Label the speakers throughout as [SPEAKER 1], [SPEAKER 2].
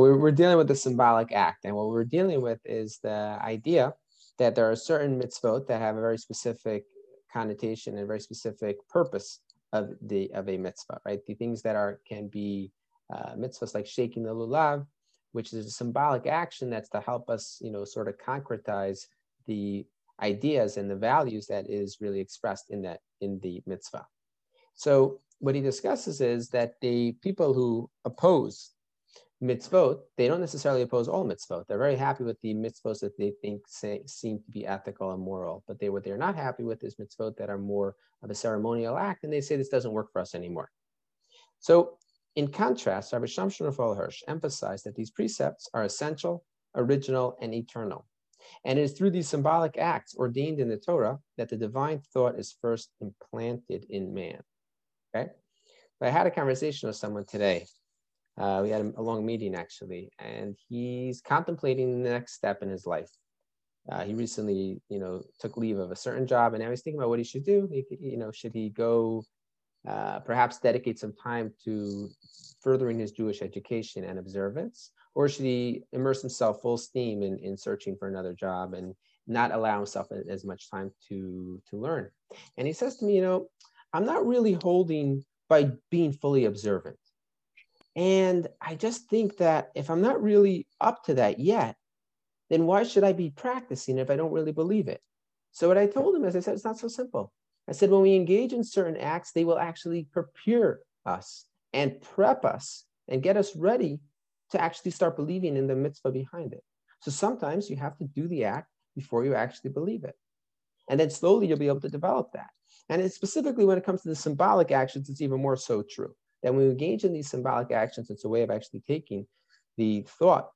[SPEAKER 1] We're dealing with the symbolic act, and what we're dealing with is the idea that there are certain mitzvot that have a very specific connotation and very specific purpose of the of a mitzvah, right? The things that are can be uh, mitzvahs like shaking the lulav, which is a symbolic action that's to help us, you know, sort of concretize the ideas and the values that is really expressed in that in the mitzvah. So what he discusses is that the people who oppose mitzvot, they don't necessarily oppose all mitzvot. They're very happy with the mitzvot that they think say, seem to be ethical and moral. But they what they're not happy with is mitzvot that are more of a ceremonial act, and they say this doesn't work for us anymore. So, in contrast, Rabbi Shamshon Raphael Hirsch emphasized that these precepts are essential, original, and eternal. And it is through these symbolic acts ordained in the Torah that the divine thought is first implanted in man. Okay? I had a conversation with someone today uh, we had a long meeting actually, and he's contemplating the next step in his life. Uh, he recently, you know, took leave of a certain job, and now he's thinking about what he should do. He, you know, should he go, uh, perhaps dedicate some time to furthering his Jewish education and observance, or should he immerse himself full steam in, in searching for another job and not allow himself as much time to to learn? And he says to me, you know, I'm not really holding by being fully observant. And I just think that if I'm not really up to that yet, then why should I be practicing if I don't really believe it? So what I told him is I said, it's not so simple. I said, when we engage in certain acts, they will actually prepare us and prep us and get us ready to actually start believing in the mitzvah behind it. So sometimes you have to do the act before you actually believe it. And then slowly you'll be able to develop that. And specifically when it comes to the symbolic actions, it's even more so true that when we engage in these symbolic actions, it's a way of actually taking the thought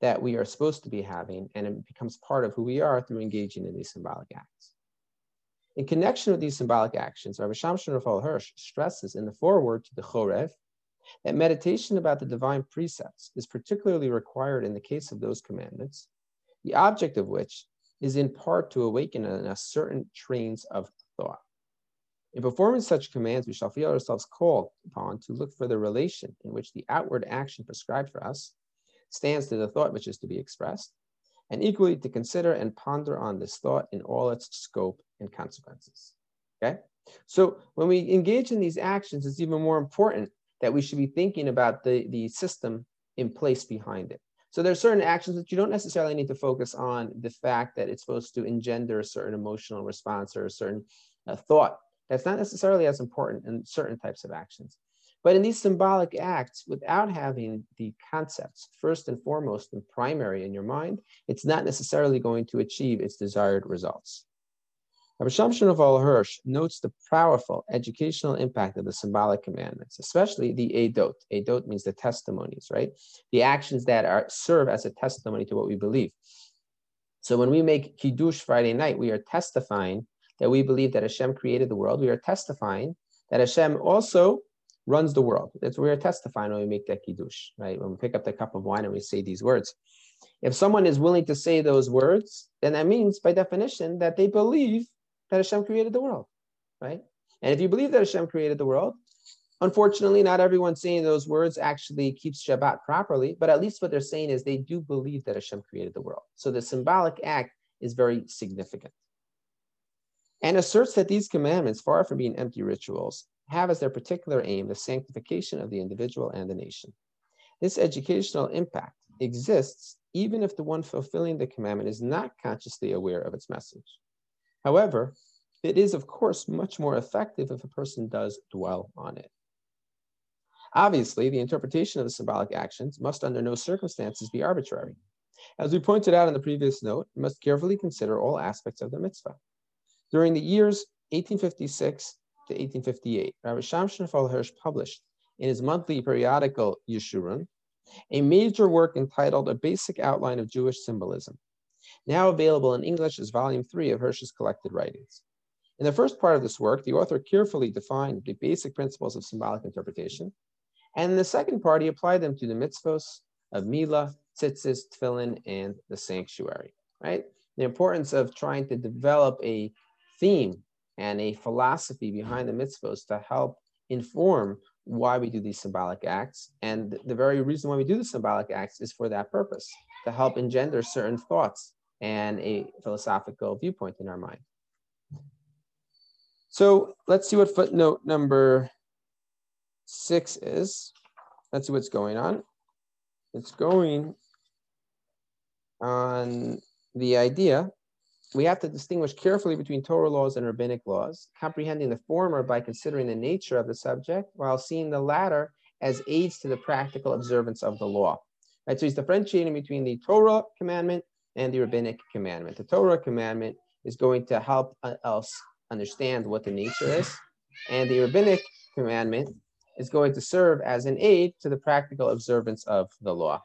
[SPEAKER 1] that we are supposed to be having and it becomes part of who we are through engaging in these symbolic acts. In connection with these symbolic actions, Rabbi Shamshon Raphael Hirsch stresses in the foreword to the Chorev that meditation about the divine precepts is particularly required in the case of those commandments, the object of which is in part to awaken in us certain trains of thought. In performing such commands, we shall feel ourselves called upon to look for the relation in which the outward action prescribed for us stands to the thought which is to be expressed, and equally to consider and ponder on this thought in all its scope and consequences. Okay? So when we engage in these actions, it's even more important that we should be thinking about the, the system in place behind it. So there are certain actions that you don't necessarily need to focus on the fact that it's supposed to engender a certain emotional response or a certain uh, thought that's not necessarily as important in certain types of actions. But in these symbolic acts, without having the concepts first and foremost and primary in your mind, it's not necessarily going to achieve its desired results. Rabbi Al Hirsch notes the powerful educational impact of the symbolic commandments, especially the Edot. Edot means the testimonies, right? The actions that are serve as a testimony to what we believe. So when we make Kiddush Friday night, we are testifying that we believe that Hashem created the world, we are testifying that Hashem also runs the world. That's what we are testifying when we make that kiddush, right? When we pick up the cup of wine and we say these words. If someone is willing to say those words, then that means by definition that they believe that Hashem created the world, right? And if you believe that Hashem created the world, unfortunately, not everyone saying those words actually keeps Shabbat properly, but at least what they're saying is they do believe that Hashem created the world. So the symbolic act is very significant and asserts that these commandments, far from being empty rituals, have as their particular aim the sanctification of the individual and the nation. This educational impact exists even if the one fulfilling the commandment is not consciously aware of its message. However, it is, of course, much more effective if a person does dwell on it. Obviously, the interpretation of the symbolic actions must under no circumstances be arbitrary. As we pointed out in the previous note, must carefully consider all aspects of the mitzvah. During the years 1856 to 1858, Rabbi Shamshon Hirsch published in his monthly periodical Yeshurun a major work entitled A Basic Outline of Jewish Symbolism, now available in English as volume three of Hirsch's collected writings. In the first part of this work, the author carefully defined the basic principles of symbolic interpretation, and in the second part, he applied them to the mitzvos of Mila, tzitzis, tefillin, and the sanctuary, right? The importance of trying to develop a theme and a philosophy behind the mitzvahs to help inform why we do these symbolic acts. And the very reason why we do the symbolic acts is for that purpose, to help engender certain thoughts and a philosophical viewpoint in our mind. So let's see what footnote number six is. Let's see what's going on. It's going on the idea we have to distinguish carefully between Torah laws and rabbinic laws, comprehending the former by considering the nature of the subject, while seeing the latter as aids to the practical observance of the law. Right, so he's differentiating between the Torah commandment and the rabbinic commandment. The Torah commandment is going to help uh, us understand what the nature is, and the rabbinic commandment is going to serve as an aid to the practical observance of the law.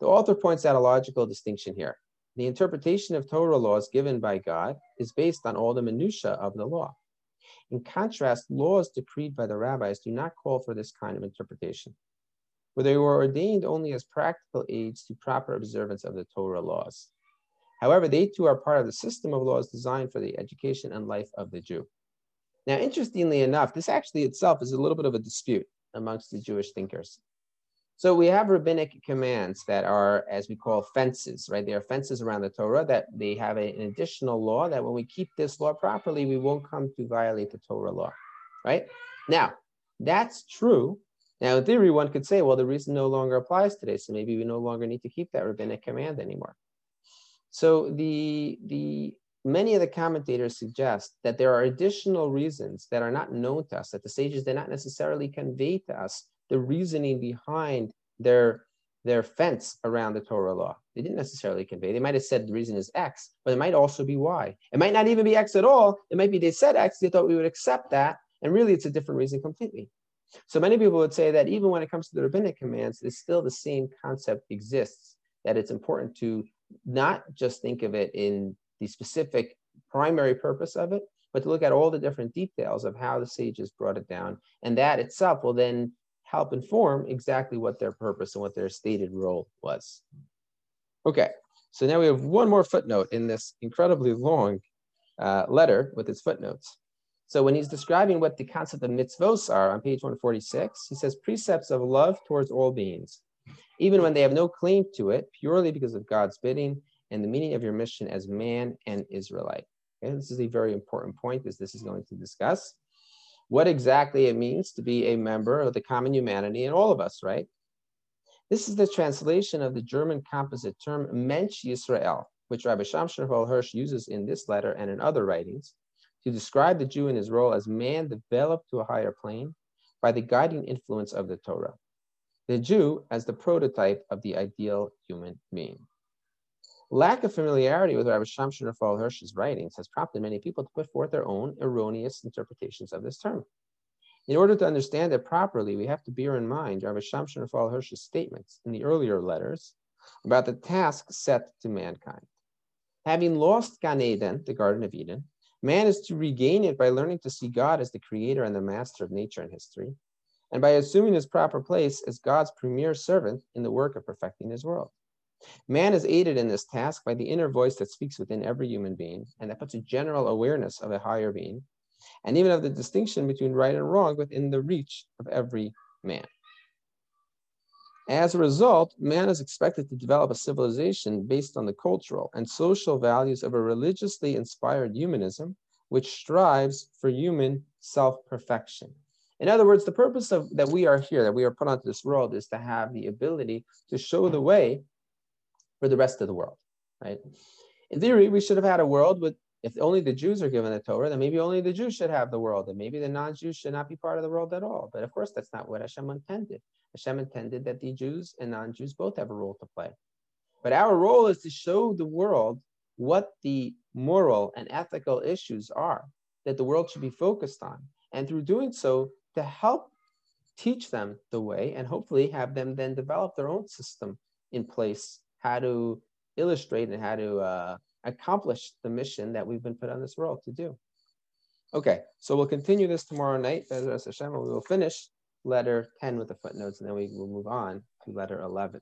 [SPEAKER 1] The author points out a logical distinction here. The interpretation of Torah laws given by God is based on all the minutiae of the law. In contrast, laws decreed by the rabbis do not call for this kind of interpretation, for they were ordained only as practical aids to proper observance of the Torah laws. However, they too are part of the system of laws designed for the education and life of the Jew. Now, interestingly enough, this actually itself is a little bit of a dispute amongst the Jewish thinkers. So we have rabbinic commands that are, as we call, fences, right? They are fences around the Torah that they have a, an additional law that when we keep this law properly, we won't come to violate the Torah law, right? Now, that's true. Now, in theory, one could say, well, the reason no longer applies today, so maybe we no longer need to keep that rabbinic command anymore. So the the many of the commentators suggest that there are additional reasons that are not known to us, that the sages did not necessarily convey to us the reasoning behind their their fence around the Torah law. They didn't necessarily convey. They might have said the reason is X, but it might also be Y. It might not even be X at all. It might be they said X, they thought we would accept that, and really it's a different reason completely. So many people would say that even when it comes to the rabbinic commands, it's still the same concept exists, that it's important to not just think of it in the specific primary purpose of it, but to look at all the different details of how the sages brought it down. And that itself will then help inform exactly what their purpose and what their stated role was. Okay, so now we have one more footnote in this incredibly long uh, letter with its footnotes. So when he's describing what the concept of mitzvos are on page 146, he says precepts of love towards all beings, even when they have no claim to it, purely because of God's bidding and the meaning of your mission as man and Israelite. Okay, this is a very important point as this is going to discuss what exactly it means to be a member of the common humanity in all of us, right? This is the translation of the German composite term Mensch Yisrael, which Rabbi Shamshon Hirsch uses in this letter and in other writings to describe the Jew in his role as man developed to a higher plane by the guiding influence of the Torah. The Jew as the prototype of the ideal human being. Lack of familiarity with Rabbi Shamshon Raphael Hirsch's writings has prompted many people to put forth their own erroneous interpretations of this term. In order to understand it properly, we have to bear in mind Rabbi Shamshon Raphael Hirsch's statements in the earlier letters about the task set to mankind. Having lost Gan Eden, the Garden of Eden, man is to regain it by learning to see God as the creator and the master of nature and history, and by assuming his proper place as God's premier servant in the work of perfecting his world. Man is aided in this task by the inner voice that speaks within every human being and that puts a general awareness of a higher being and even of the distinction between right and wrong within the reach of every man. As a result, man is expected to develop a civilization based on the cultural and social values of a religiously inspired humanism, which strives for human self-perfection. In other words, the purpose of that we are here, that we are put onto this world, is to have the ability to show the way for the rest of the world, right? In theory, we should have had a world with, if only the Jews are given the Torah, then maybe only the Jews should have the world, and maybe the non-Jews should not be part of the world at all. But of course, that's not what Hashem intended. Hashem intended that the Jews and non-Jews both have a role to play. But our role is to show the world what the moral and ethical issues are that the world should be focused on. And through doing so, to help teach them the way and hopefully have them then develop their own system in place how to illustrate and how to uh, accomplish the mission that we've been put on this world to do. Okay, so we'll continue this tomorrow night. Hashem, we will finish letter 10 with the footnotes, and then we will move on to letter 11.